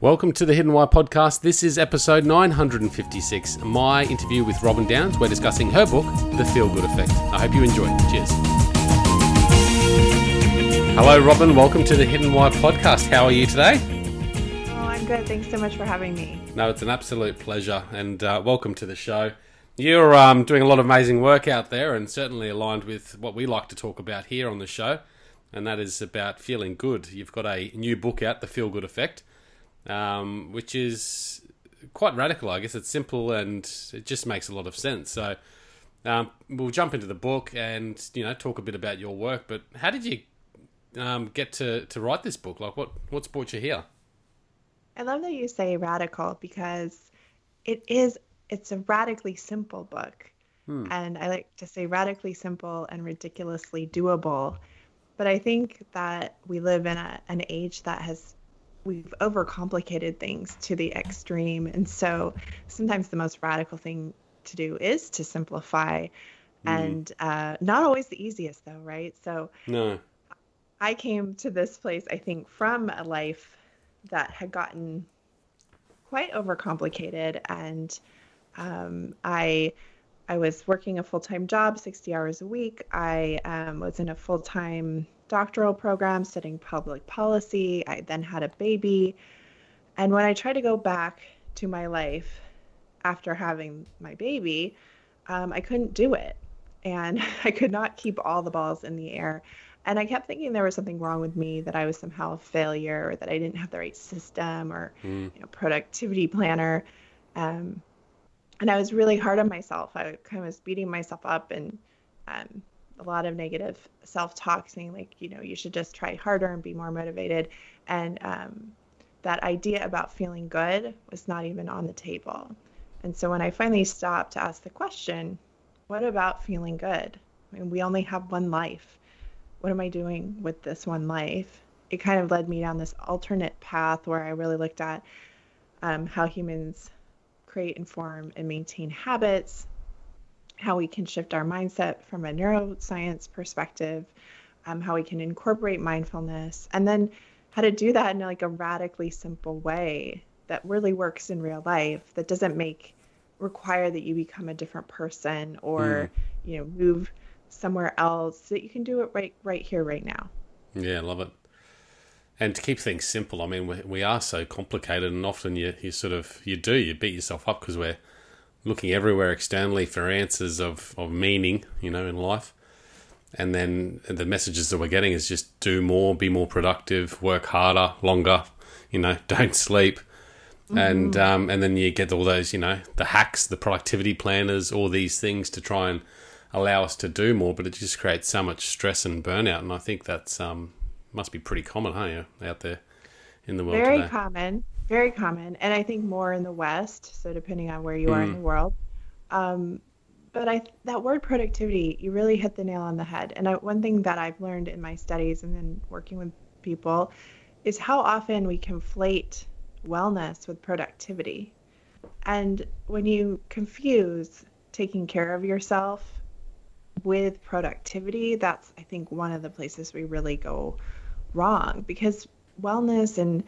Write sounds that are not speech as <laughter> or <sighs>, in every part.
Welcome to the Hidden Why podcast. This is episode 956. My interview with Robyn Downs. We're discussing her book, The Feel Good Effect. I hope you enjoy. Cheers. Hello, Robyn. Welcome to the Hidden Why podcast. How are you today? Oh, I'm good. Thanks so much for having me. No, it's an absolute pleasure, and uh, welcome to the show. You're um, doing a lot of amazing work out there, and certainly aligned with what we like to talk about here on the show, and that is about feeling good. You've got a new book out, The Feel Good Effect um, which is quite radical. I guess it's simple and it just makes a lot of sense. So um, we'll jump into the book and you know talk a bit about your work. But how did you um, get to, to write this book? Like what what's brought you here? I love that you say radical because it is it's a radically simple book. Hmm. And I like to say radically simple and ridiculously doable. But I think that we live in a, an age that has we've overcomplicated things to the extreme. And so sometimes the most radical thing to do is to simplify mm. and uh, not always the easiest though, right? So no. I came to this place, I think, from a life that had gotten quite overcomplicated and um, I I was working a full time job, 60 hours a week. I um, was in a full time doctoral program studying public policy. I then had a baby. And when I tried to go back to my life after having my baby, um, I couldn't do it. And <laughs> I could not keep all the balls in the air. And I kept thinking there was something wrong with me, that I was somehow a failure, or that I didn't have the right system or mm. you know, productivity planner. Um, and I was really hard on myself. I kind of was beating myself up and um, lot of negative self-talk saying like you know you should just try harder and be more motivated. And um, that idea about feeling good was not even on the table. And so when i finally stopped to ask the question what about feeling good? I mean we only have one life. What am i doing with this one life? It kind of led me down this alternate path where i really looked at um, how humans create inform and maintain habits how we can shift our mindset from a neuroscience perspective, um, how we can incorporate mindfulness, and then how to do that in like a radically simple way that really works in real life that doesn't make require that you become a different person or mm. you know move somewhere else that you can do it right right here right now yeah love it and to keep things simple i mean we, we are so complicated and often you, you sort of you do you beat yourself up because we're looking everywhere externally for answers of, of meaning, you know, in life. And then the messages that we're getting is just do more, be more productive, work harder, longer, you know, <laughs> don't sleep. Mm-hmm. And um, and then you get all those, you know, the hacks, the productivity planners, all these things to try and allow us to do more, but it just creates so much stress and burnout. And I think that's um, must be pretty common, huh, out there in the world. Very today. common very common, and I think more in the West. So depending on where you mm. are in the mm. world, um, but I that word productivity, you really hit the nail on the head. And I, one thing that I've learned in my studies and then working with people is how often we conflate wellness with productivity. And when you confuse taking care of yourself with productivity, that's I think one of the places we really go wrong because wellness and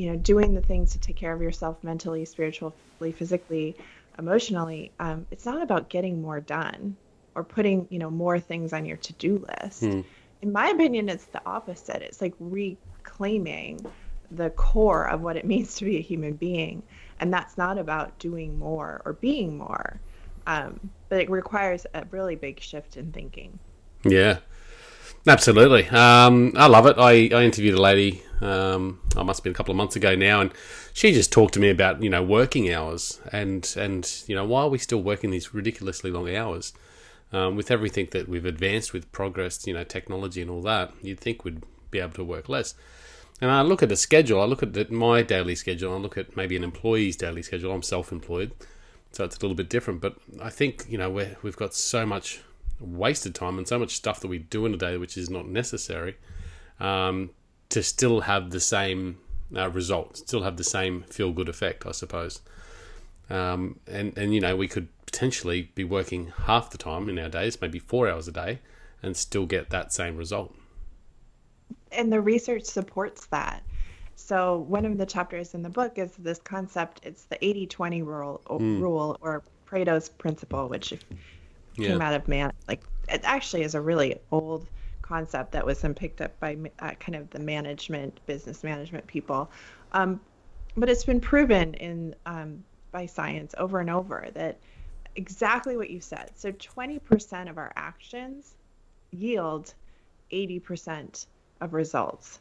you know, doing the things to take care of yourself mentally, spiritually, physically, emotionally, um, it's not about getting more done or putting, you know, more things on your to-do list. Hmm. In my opinion, it's the opposite. It's like reclaiming the core of what it <laughs> means to be a human being. And that's not about doing more or being more. Um, but it requires a really big shift in thinking. Yeah, absolutely. Um, I love it. I, I interviewed a lady um, I must have been a couple of months ago now, and she just talked to me about you know working hours and and you know why are we still working these ridiculously long hours? Um, with everything that we've advanced with progress, you know, technology and all that, you'd think we'd be able to work less. And I look at the schedule. I look at my daily schedule. I look at maybe an employee's daily schedule. I'm self-employed, so it's a little bit different. But I think you know we we've got so much wasted time and so much stuff that we do in a day which is not necessary. Um, to still have the same uh, result, still have the same feel good effect, I suppose. Um, and and you know we could potentially be working half the time in our days, maybe four hours a day, and still get that same result. And the research supports that. So one of the chapters in the book is this concept. It's the 80-20 rule, mm. rule or Pareto's principle, which yeah. came out of man. Like it actually is a really old concept that was then picked up by uh, kind of the management, business management people. Um, but it's been proven in um, by science over and over that exactly what you said. So 20% of our actions yield 80% of results,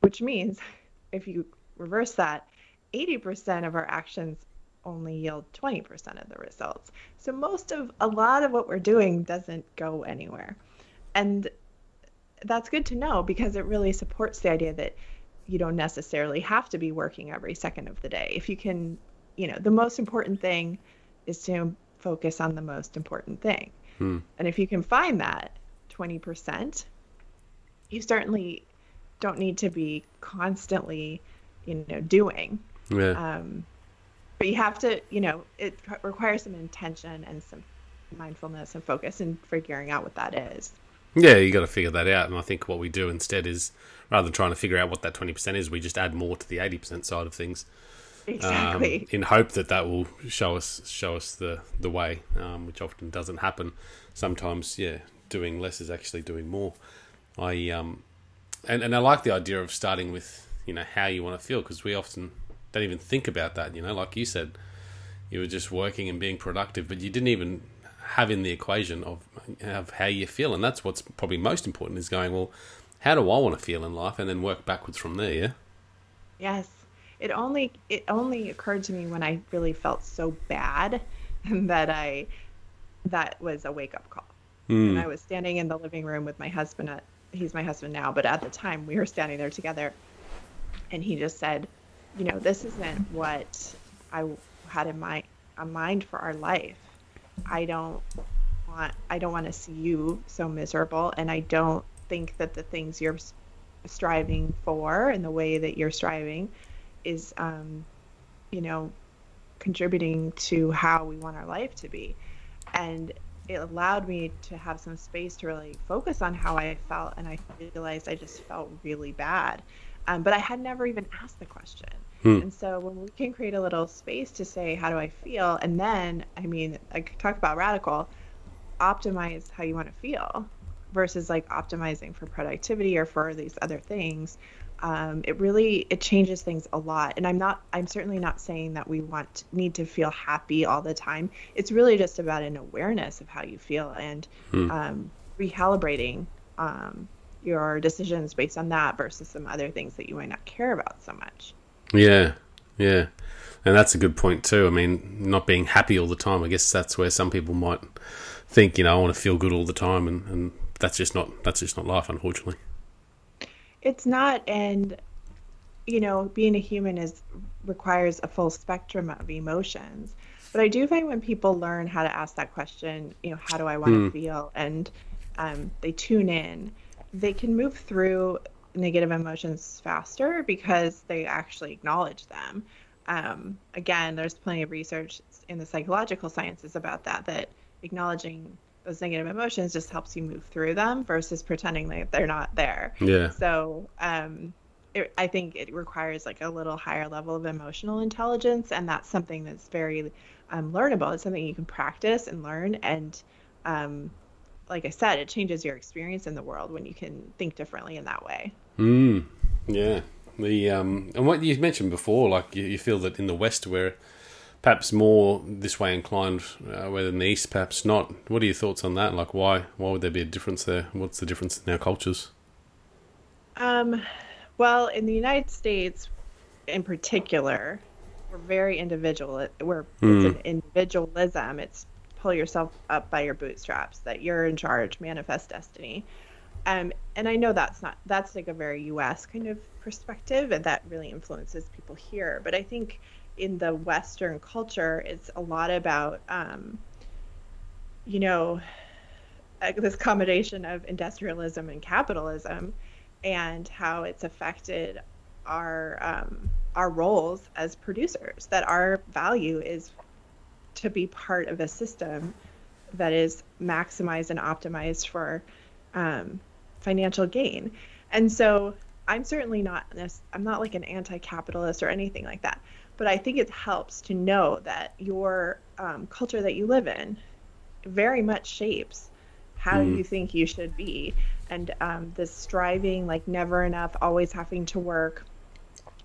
which means <laughs> if you reverse that, 80% of our actions only yield 20% of the results. So most of a lot of what we're doing doesn't go anywhere. And that's good to know because it really supports the idea that you don't necessarily have to be working every second of the day. If you can, you know, the most important thing is to focus on the most important thing. Hmm. And if you can find that 20%, you certainly don't need to be constantly, you know, doing. Yeah. Um, but you have to, you know, it requires some intention and some mindfulness and focus and figuring out what that is. Yeah, you got to figure that out. And I think what we do instead is rather than trying to figure out what that 20% is, we just add more to the 80% side of things. Exactly. Um, in hope that that will show us show us the the way, um, which often doesn't happen. Sometimes, yeah, doing less is actually doing more. I um, and and I like the idea of starting with you know how you want to feel because we often don't even think about that. You know, like you said, you were just working and being productive, but you didn't even have in the equation of of how you feel, and that's what's probably most important is going well. How do I want to feel in life, and then work backwards from there. Yeah. Yes, it only it only occurred to me when I really felt so bad and <laughs> that I that was a wake up call. Mm. And I was standing in the living room with my husband. At, he's my husband now, but at the time we were standing there together, and he just said, "You know, this isn't what I had in my a mind for our life. I don't want I don't want to see you so miserable and I don't think that the things you're striving for and the way that you're striving is um, you know contributing to how we want our life to be. And it allowed me to have some space to really focus on how I felt and I realized I just felt really bad. Um, but I had never even asked the question Hmm. And so when we can create a little space to say, how do I feel? And then, I mean, like talk about radical, optimize how you want to feel versus like optimizing for productivity or for these other things. Um, it really it changes things a lot and i'm not i'm certainly not saying that we want need to feel happy all the time it's really just about an awareness of how you feel and hmm. um, recalibrating um, your decisions based on that versus some other things that you might not care about so much yeah, yeah, and that's a good point too. I mean, not being happy all the time. I guess that's where some people might think, you know, I want to feel good all the time, and, and that's just not that's just not life, unfortunately. It's not, and you know, being a human is requires a full spectrum of emotions. But I do find when people learn how to ask that question, you know, how do I want mm. to feel, and um, they tune in, they can move through negative emotions faster because they actually acknowledge them. Um, again, there's plenty of research in the psychological sciences about that, that acknowledging those negative emotions just helps you move through them versus pretending like they're not there. Yeah. So, um, it, I think it requires like a little higher level of emotional intelligence, and that's something that's very um, learnable. It's something you can practice and learn, and um, like I said, it changes your experience in the world when you can think differently in that way. Mm, yeah. The um, and what you mentioned before, like you, you feel that in the West we're perhaps more this way inclined, uh, where in the East perhaps not. What are your thoughts on that? Like, why why would there be a difference there? What's the difference in our cultures? Um, well, in the United States, in particular, we're very individual. We're mm. it's an individualism. It's pull yourself up by your bootstraps. That you're in charge. Manifest destiny. Um, and I know that's not that's like a very U.S. kind of perspective, and that really influences people here. But I think in the Western culture, it's a lot about, um, you know, this combination of industrialism and capitalism, and how it's affected our um, our roles as producers. That our value is to be part of a system that is maximized and optimized for um, financial gain. And so I'm certainly not this. I'm not like an anti-capitalist or anything like that. But I think it helps to know that your um, culture that you live in very much shapes how mm. you think you should be, and um, this striving, like never enough, always having to work,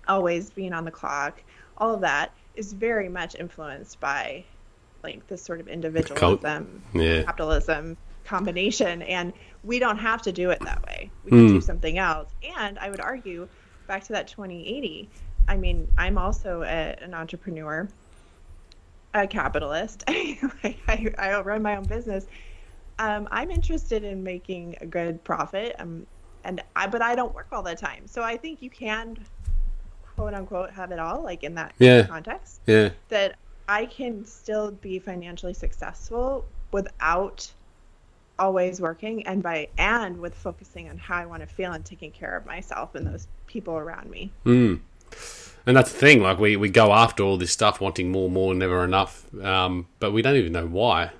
always being on the clock, all of that is very much influenced by like this sort of individualism, yeah. capitalism combination. And we don't have to do it that way. We can mm. do something else. And I would argue back to that 2080. I mean, I'm also a, an entrepreneur, a capitalist. <laughs> I, I, I, run my own business. Um, I'm interested in making a good profit. Um, and I, but I don't work all the time. So I think you can quote unquote have it all like in that yeah. context yeah that i can still be financially successful without always working and by and with focusing on how i want to feel and taking care of myself and those people around me mm. and that's the thing like we, we go after all this stuff wanting more more never enough um, but we don't even know why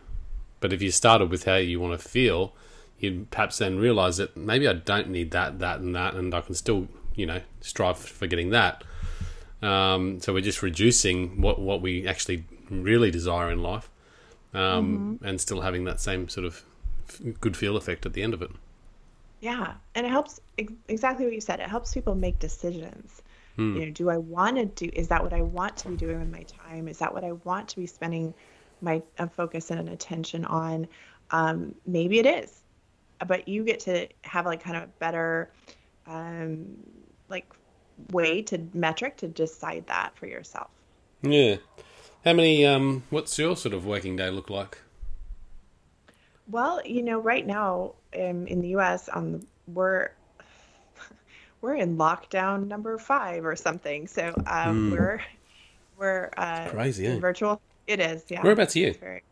but if you started with how you want to feel you'd perhaps then realize that maybe i don't need that that and that and i can still you know strive for getting that. Um, so we're just reducing what what we actually really desire in life, um, mm-hmm. and still having that same sort of good feel effect at the end of it. Yeah, and it helps ex- exactly what you said. It helps people make decisions. Hmm. You know, do I want to do? Is that what I want to be doing with my time? Is that what I want to be spending my focus and attention on? Um, maybe it is, but you get to have like kind of a better um, like way to metric to decide that for yourself. Yeah. How many um what's your sort of working day look like? Well, you know, right now um, in the US um we're <laughs> we're in lockdown number 5 or something. So um mm. we're we're uh crazy, eh? virtual. It is, yeah. Whereabouts are you? Very...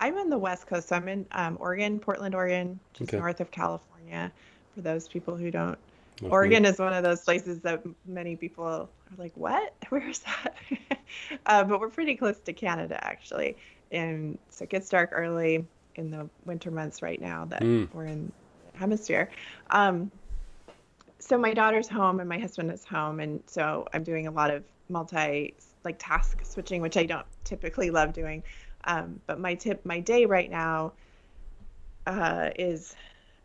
I'm in the West Coast. So I'm in um, Oregon, Portland, Oregon, just okay. north of California. For those people who don't. Oregon is one of those places that many people are like, "What? <laughs> Where's that?" <laughs> uh, but we're pretty close to Canada, actually, and so it gets dark early in the winter months right now that mm. we're in the hemisphere. Um, so my daughter's home and my husband is home, and so I'm doing a lot of multi like task switching, which I don't typically love doing. Um, but my tip, my day right now uh, is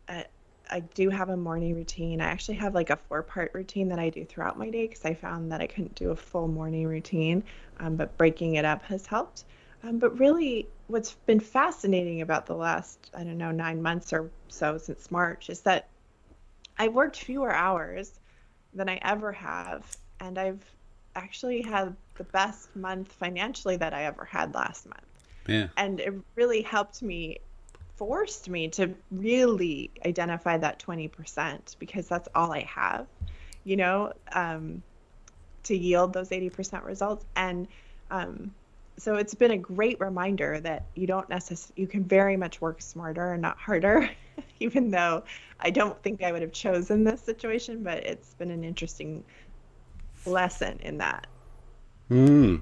uh, I do have a morning routine. I actually have like a four part routine that I do throughout my day because I found that I couldn't do a full morning routine, um, but breaking it up has helped. Um, but really, what's been fascinating about the last, I don't know, nine months or so since March is that I've worked fewer hours than I ever have. And I've actually had the best month financially that I ever had last month. Yeah. And it really helped me forced me to really identify that 20% because that's all I have, you know, um, to yield those 80% results. And um, so it's been a great reminder that you don't necessarily, you can very much work smarter and not harder, <laughs> even though I don't think I would have chosen this situation, but it's been an interesting lesson in that. Hmm.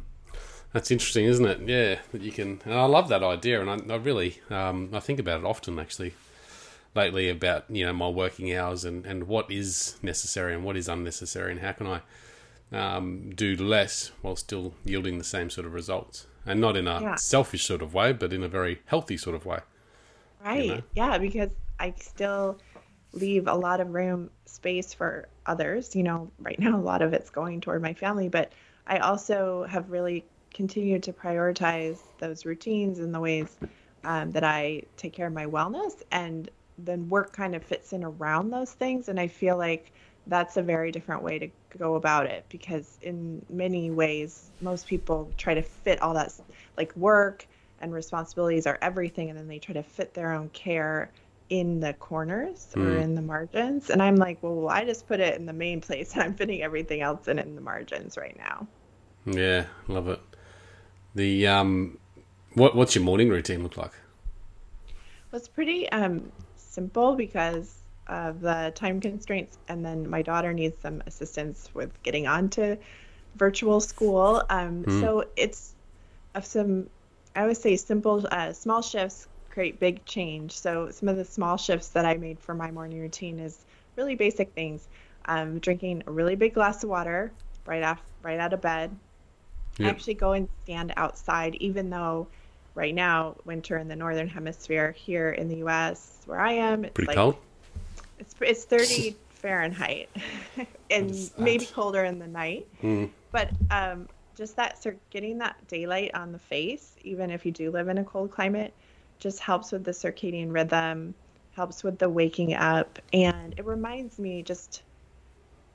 That's interesting, isn't it? Yeah, that you can. And I love that idea, and I, I really, um, I think about it often actually. Lately, about you know my working hours and and what is necessary and what is unnecessary, and how can I um, do less while still yielding the same sort of results, and not in a yeah. selfish sort of way, but in a very healthy sort of way. Right. You know? Yeah, because I still leave a lot of room space for others. You know, right now a lot of it's going toward my family, but I also have really continued to prioritize those routines and the ways um, that I take care of my wellness. And then work kind of fits in around those things. And I feel like that's a very different way to go about it because, in many ways, most people try to fit all that, like work and responsibilities are everything. And then they try to fit their own care in the corners mm. or hmm. in the margins. And I'm like, well, I just put it in the main place and I'm fitting everything else in in the margins right now. Yeah, love it. The um, what what's your morning routine look like? Well, it's pretty um, simple because of the time constraints, and then my daughter needs some assistance with getting onto virtual school. Um, hmm. So it's of some, I would say, simple, uh, small shifts create big change. So some of the small shifts that I made for my morning routine is really basic things. um, drinking a really big glass of water right off right out of bed. Yep. actually go and stand outside, even though right now winter in the northern hemisphere here in the U.S. where I am, it's Pretty like cold. It's it's 30 <laughs> Fahrenheit, <laughs> and maybe colder in the night. Mm. But um, just that sort getting that daylight on the face, even if you do live in a cold climate, just helps with the circadian rhythm, helps with the waking up, and it reminds me just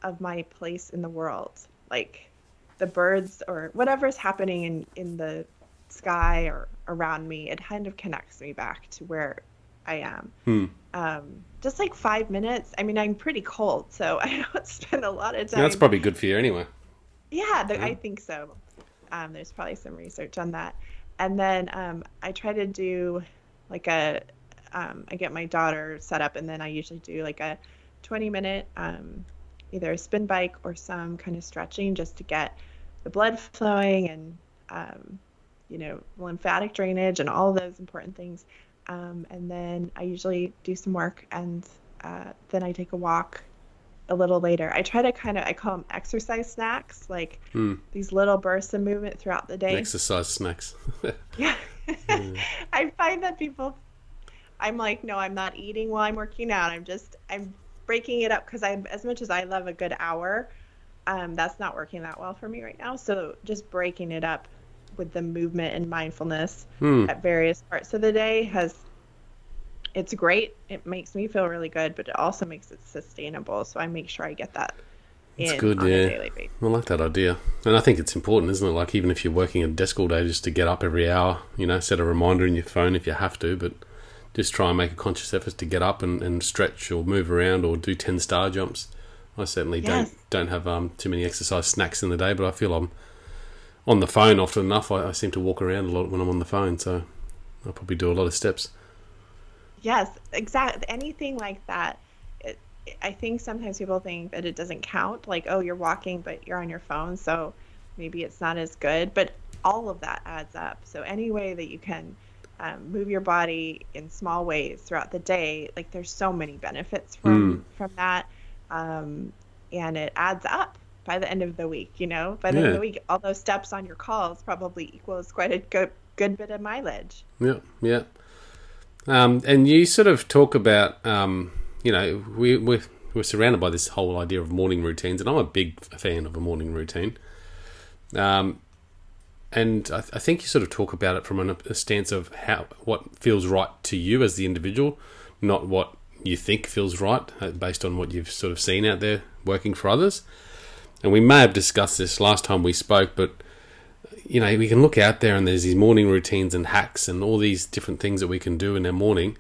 of my place in the world, like the birds or whatever's happening in in the sky or around me. It kind of connects me back to where I am Hmm. um, just like five minutes. I mean, I'm pretty cold, so <laughs> I don't spend a lot of time. That's probably good for you anyway. Yeah, th- Yeah. I think so. Um, there's probably some research on that. And then um, I try to do like a, um, I get my daughter set up, and then I usually do like a 20 minute um, either a spin bike or some kind of stretching just to get the blood flowing and, um, you know, lymphatic drainage and all those important things. Um, and then I usually do some work and uh, then I take a walk a little later. I try to kind of I call them exercise snacks, like Hmm. these little bursts of movement throughout the day. Exercise snacks. <laughs> Yeah. <laughs> I find that people I'm like, no, I'm not eating while I'm working out. I'm just I'm breaking it up because I'm as much as I love a good hour, um, that's not working that well for me right now. So just breaking it up with the movement and mindfulness Hmm. at various parts of the day has it's great. It makes me feel really good, but it also makes it sustainable. So I make sure I get that It's good, on yeah. a daily basis. I like that idea. And I think it's important, isn't it? Like, even if you're working at a desk all day, just to get up every hour, you know, set a reminder in your phone if you have to, but just try and make a conscious effort to get up and, and stretch or move around or do 10 star jumps. I certainly Yes. don't don't have um, too many exercise snacks in the day, but I feel I'm on the phone often enough. I, I seem to walk around a lot when I'm on the phone, so I'll probably do a lot of steps. Yes, exactly. Anything like that. It, I think sometimes people think that it doesn't count, like, oh, you're walking, but you're on your phone, so maybe it's not as good. But all of that adds up. So, any way that you can um, move your body in small ways throughout the day, like, there's so many benefits from from that. Um, and it adds up by the end of the week, you know? By the end of the week, all those steps on your calls probably equals quite a good, good bit of mileage. Yeah, yeah. Um, and you sort of talk about, um, you know, we, we're, we're surrounded by this whole idea of morning routines, and I'm a big fan of a morning routine. Um, and I, I think you sort of talk about it from an, a stance of how what feels right to you as the individual, not what you think feels right uh, based on what you've sort of seen out there working for others. And we may have discussed this last time we spoke, but you know, we can look out there and there's these morning routines and hacks and all these different things that we can do in our morning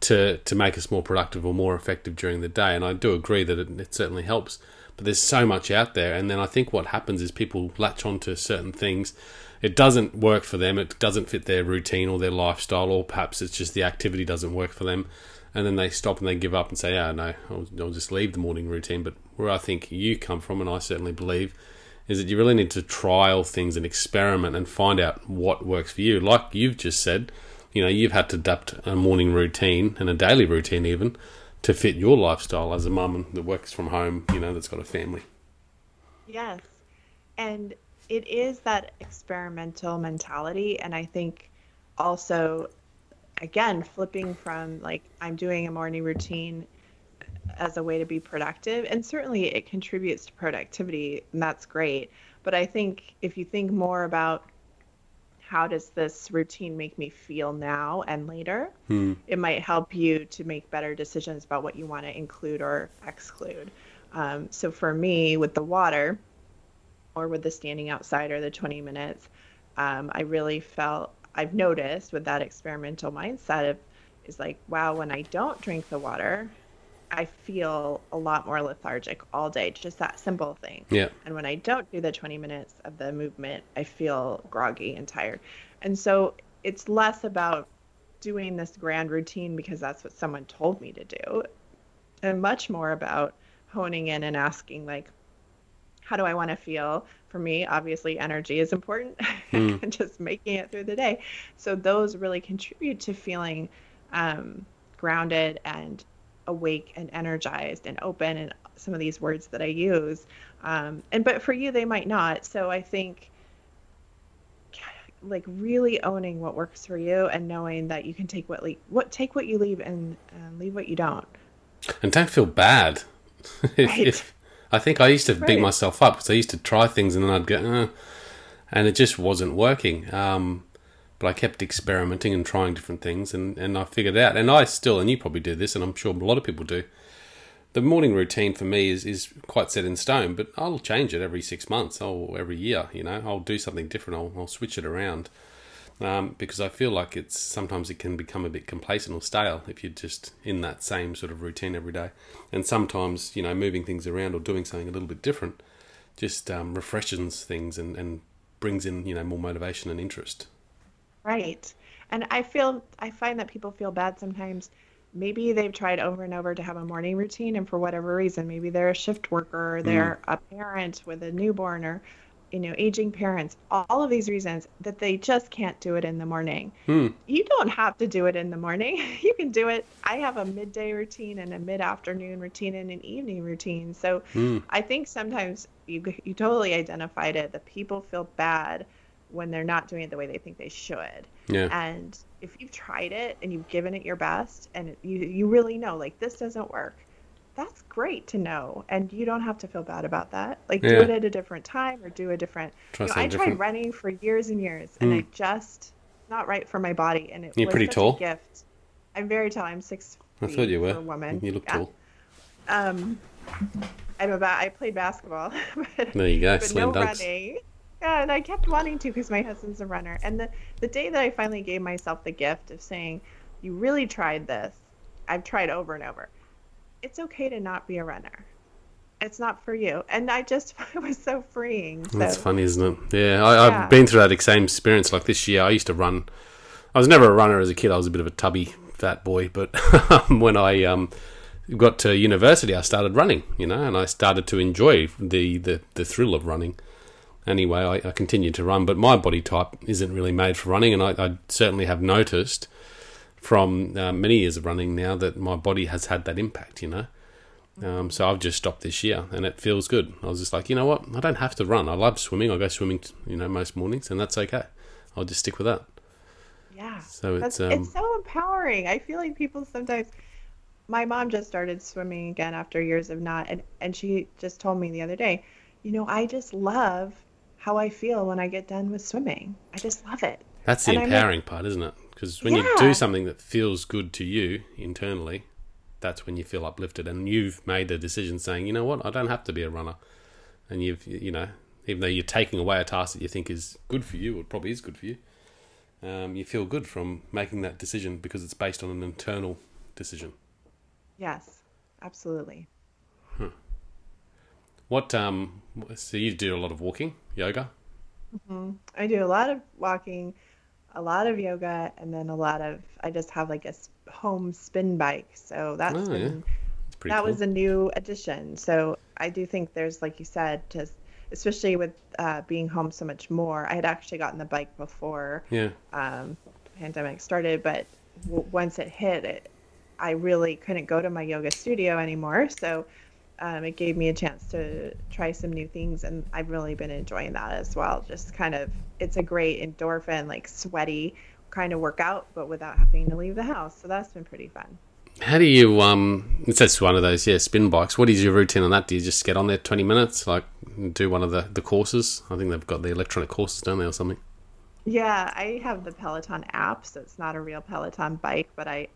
to to make us more productive or more effective during the day. And I do agree that it, it certainly helps. But there's so much out there, and then I think what happens is people latch onto certain things. It doesn't work for them. It doesn't fit their routine or their lifestyle, or perhaps it's just the activity doesn't work for them, and then they stop and they give up and say, "Oh no, I'll, I'll just leave the morning routine." But where I think you come from, and I certainly believe, is that you really need to trial things and experiment and find out what works for you. Like you've just said, you know, you've had to adapt a morning routine and a daily routine even to fit your lifestyle as a mum that works from home, you know, that's got a family. Yes. And it is that experimental mentality. And I think also, again, flipping from like, I'm doing a morning routine as a way to be productive. And certainly it contributes to productivity, and that's great. But I think if you think more about how does this routine make me feel now and later, Hmm. it might help you to make better decisions about what you want to include or exclude. Um, so for me, with the water or with the standing outside or the 20 minutes, um, I really felt I've noticed with that experimental mindset of is like, wow, when I don't drink the water, I feel a lot more lethargic all day. Just that simple thing. Yeah. And when I don't do the 20 minutes of the movement, I feel groggy and tired. And so it's less about doing this grand routine because that's what someone told me to do, and much more about honing in and asking, like, how do I want to feel? For me, obviously, energy is important, <laughs> Mm. and just making it through the day. So those really contribute to feeling um, grounded and awake and energized and open and some of these words that I use. Um, and but for you, they might not. So I think like really owning what works for you and knowing that you can take what le- what take what you leave and uh, leave what you don't. And don't feel bad. <laughs> if, Right. if- I think I used to beat myself up because I used to try things and then I'd go, uh, and it just wasn't working. Um, but I kept experimenting and trying different things, and, and I figured it out. And I still, and you probably do this, and I'm sure a lot of people do. The morning routine for me is, is quite set in stone, but I'll change it every six months or every year. You know, I'll do something different. I'll, I'll switch it around um, because I feel like it's sometimes it can become a bit complacent or stale if you're just in that same sort of routine every day. And sometimes, you know, moving things around or doing something a little bit different just um, refreshes things and, and brings in, you know, more motivation and interest. Right. And I feel I find that people feel bad sometimes. Maybe they've tried over and over to have a morning routine, and for whatever reason, maybe they're a shift worker, or they're a parent with a newborn, or you know, aging parents. All of these reasons that they just can't do it in the morning. Hmm. You don't have to do it in the morning. <laughs> You can do it. I have a midday routine and a mid-afternoon routine and an evening routine. So Hmm. I think sometimes you you totally identified it that people feel bad when they're not doing it the way they think they should. Yeah. And if you've tried it and you've given it your best and you you really know like this doesn't work, that's great to know and you don't have to feel bad about that. Like do it at a different time or do a different. You know, I tried different. running for years and years and Mm. I just not right for my body and it You're was pretty tall. a gift. I'm very tall. I'm six I thought you were. a woman. You look Yeah. tall. Um, I'm about. I played basketball, <laughs> but There you go. but no dunks. running. Yeah, and I kept wanting to because my husband's a runner. And the the day that I finally gave myself the gift of saying, "You really tried this. I've tried over and over. It's okay to not be a runner. It's not for you." And I just <laughs> it was so freeing. So That's funny, isn't it? Yeah, I, Yeah. I've been through that same experience. Like this year, I used to run. I was never a runner as a kid. I was a bit of a tubby fat boy. But <laughs> when I um, got to university, I started running. You know, and I started to enjoy the the, the thrill of running. Anyway, I, I continued to run, but my body type isn't really made for running, and I, I certainly have noticed from uh, many years of running now that my body has had that impact. You know. Um, so I've just stopped this year, and it feels good. I was just like, you know what? I don't have to run. I love swimming. I go swimming, you know, most mornings, and that's okay. I'll just stick with that. Yeah. So it's um, it's so empowering. I feel like people sometimes. My mom just started swimming again after years of not, and and she just told me the other day, you know, I just love how I feel when I get done with swimming. I just love it. that's the and I'm like- empowering part, isn't it? Because when you do something that feels good to you internally, that's when you feel uplifted, and you've made the decision saying, you know what, I don't have to be a runner, and you've, you know, even though you're taking away a task that you think is good for you, or probably is good for you, um, you feel good from making that decision because it's based on an internal decision. Yes, absolutely. What um? So you do a lot of walking, yoga. I do a lot of walking, a lot of yoga, and then a lot of I just have like a home spin bike. So that's Oh, been pretty that cool. was a new addition. So I do think there's, like you said, just especially with uh, being home so much more. I had actually gotten the bike before yeah, um, pandemic started, but w- once it hit, it I really couldn't go to my yoga studio anymore. So um, it gave me a chance to try some new things, and I've really been enjoying that as well. Just kind of, it's a great endorphin, like sweaty kind of workout, but without having to leave the house. So that's been pretty fun. How do you um? It's just one of those yeah spin bikes. What is your routine on that? Do you just get on there twenty minutes, like do one of the the courses? I think they've got the electronic courses, don't they, or something? Yeah, I have the Peloton app, so it's not a real Peloton bike, but I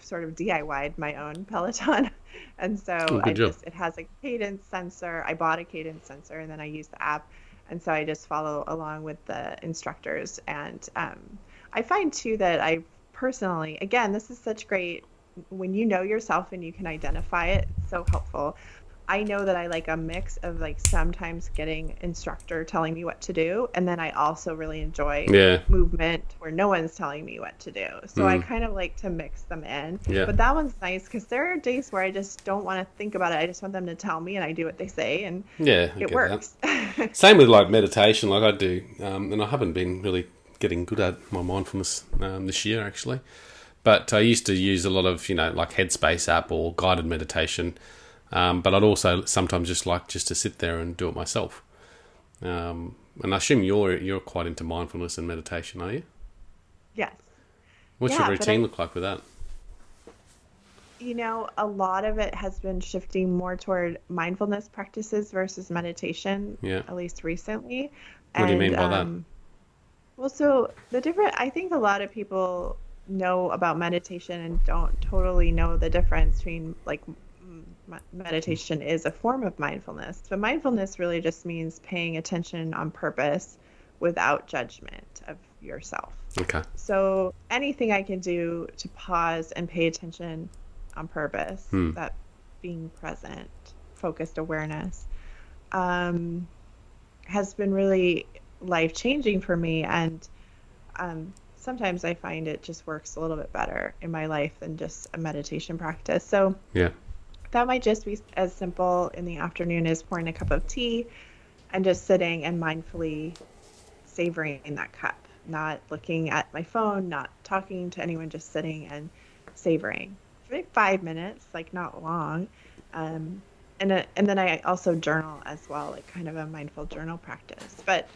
sort of DIY'd my own Peloton. <laughs> And so Oh, I job. just it has a cadence sensor. I bought a cadence sensor and then I use the app. And so I just follow along with the instructors. And um, I find too that I personally, again, this is such great when you know yourself and you can identify it, it's so helpful. I know that I like a mix of like sometimes getting instructor telling me what to do, and then I also really enjoy Yeah, movement where no one's telling me what to do. So I Mm. kind of like to mix them in. Yeah. But that one's nice because there are days where I just don't want to think about it. I just want them to tell me, and I do what they say, and yeah, I it works. <laughs> Same with like meditation, like I do, um, and I haven't been really getting good at my mindfulness um, this year actually. But I used to use a lot of you know like Headspace app or guided meditation. Um, but I'd also sometimes just like just to sit there and do it myself. Um, and I assume you're you're quite into mindfulness and meditation, are you? Yes. What's Yeah, your routine I- look like with that? You know, a lot of it has been shifting more toward mindfulness practices versus meditation, Yeah. at least recently. What do you mean by that? that? Well, so the different, I think a lot of people know about meditation and don't totally know the difference between like meditation is a form of mindfulness, but mindfulness really just means paying attention on purpose without judgment of yourself. Okay. So anything I can do to pause and pay attention on purpose, Hmm. that being present, focused awareness, um, has been really life changing for me. And um, sometimes I find it just works a little bit better in my life than just a meditation practice. So Yeah. That might just be as simple in the afternoon as pouring a cup of tea and just sitting and mindfully savoring that cup, not looking at my phone, not talking to anyone, just sitting and savoring. Maybe five minutes, like not long. Um, and, uh, and then I also journal as well, like kind of a mindful journal practice. But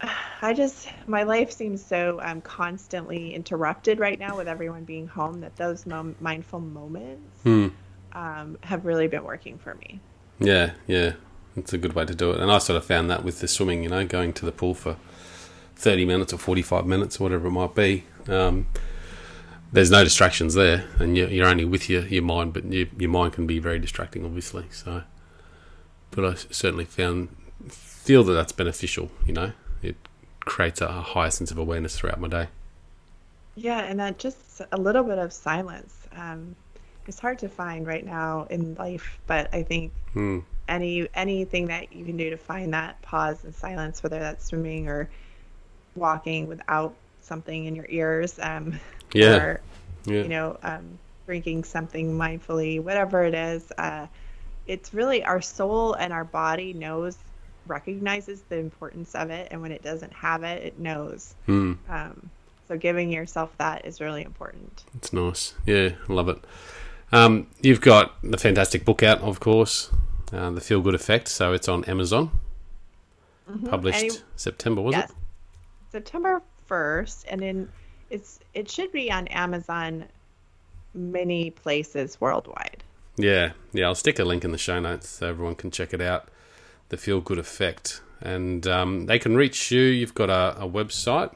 <sighs> I just, my life seems so um, constantly interrupted right now with everyone being home that those mom- mindful moments Hmm. Um, have really been working for me. Yeah, yeah. It's a good way to do it. And I sort of found that with the swimming, you know, going to the pool for 30 minutes or 45 minutes or whatever it might be. Um, there's no distractions there, and you're, you're only with your, your mind, but your, your mind can be very distracting, obviously. So, but I certainly found feel that that's beneficial. You know, it creates a higher sense of awareness throughout my day. Yeah, and that just a little bit of silence. Um, it's hard to find right now in life, but I think Hmm. any anything that you can do to find that pause and silence, whether that's swimming or walking without something in your ears, um, Yeah, or yeah, you know, um, drinking something mindfully, whatever it is, uh, it's really our soul and our body knows, recognizes the importance of it, and when it doesn't have it, it knows. Hmm. Um, so giving yourself that is really important. It's nice. Yeah, I love it. Um, you've got the fantastic book out, of course, uh, The Feel Good Effect. So it's on Amazon, published Any- September, was yes, it? September first, and then it's it should be on Amazon, many places worldwide. Yeah, yeah. I'll stick a link in the show notes so everyone can check it out. The Feel Good Effect, and um, they can reach you. You've got a, a website.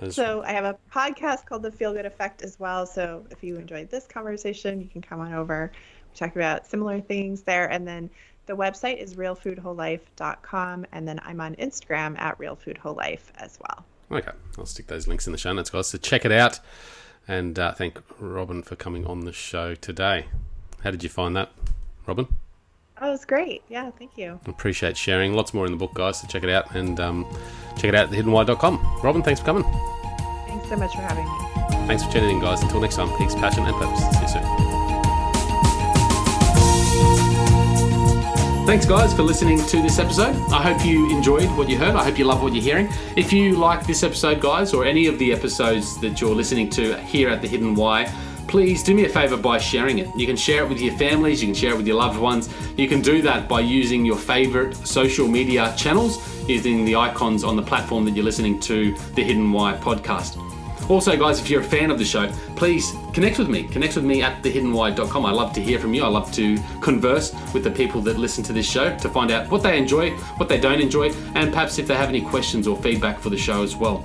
As- So I have a podcast called The Feel Good Effect as well. So if you enjoyed this conversation, you can come on over. We talk about similar things there. And then the website is realfoodwholelife.com. And then I'm on Instagram at realfoodwholelife as well. Okay, I'll stick those links in the show notes, guys. So check it out, and uh, thank Robyn for coming on the show today. How did you find that, Robyn? Oh, it was great. Yeah, thank you. Appreciate sharing. Lots more in the book, guys. So check it out and um, check it out at thehiddenwhy.com. Robyn, thanks for coming. Thanks so much for having me. Thanks for tuning in, guys. Until next time, peace, passion, and purpose. See you soon. Thanks, guys, for listening to this episode. I hope you enjoyed what you heard. I hope you love what you're hearing. If you like this episode, guys, or any of the episodes that you're listening to here at The Hidden Why, please do me a favor by sharing it. You can share it with your families, you can share it with your loved ones. You can do that by using your favorite social media channels, using the icons on the platform that you're listening to The Hidden Why podcast. Also, guys, if you're a fan of the show, please connect with me. Connect with me at thehiddenwhy.com. I love to hear from you. I love to converse with the people that listen to this show to find out what they enjoy, what they don't enjoy, and perhaps if they have any questions or feedback for the show as well.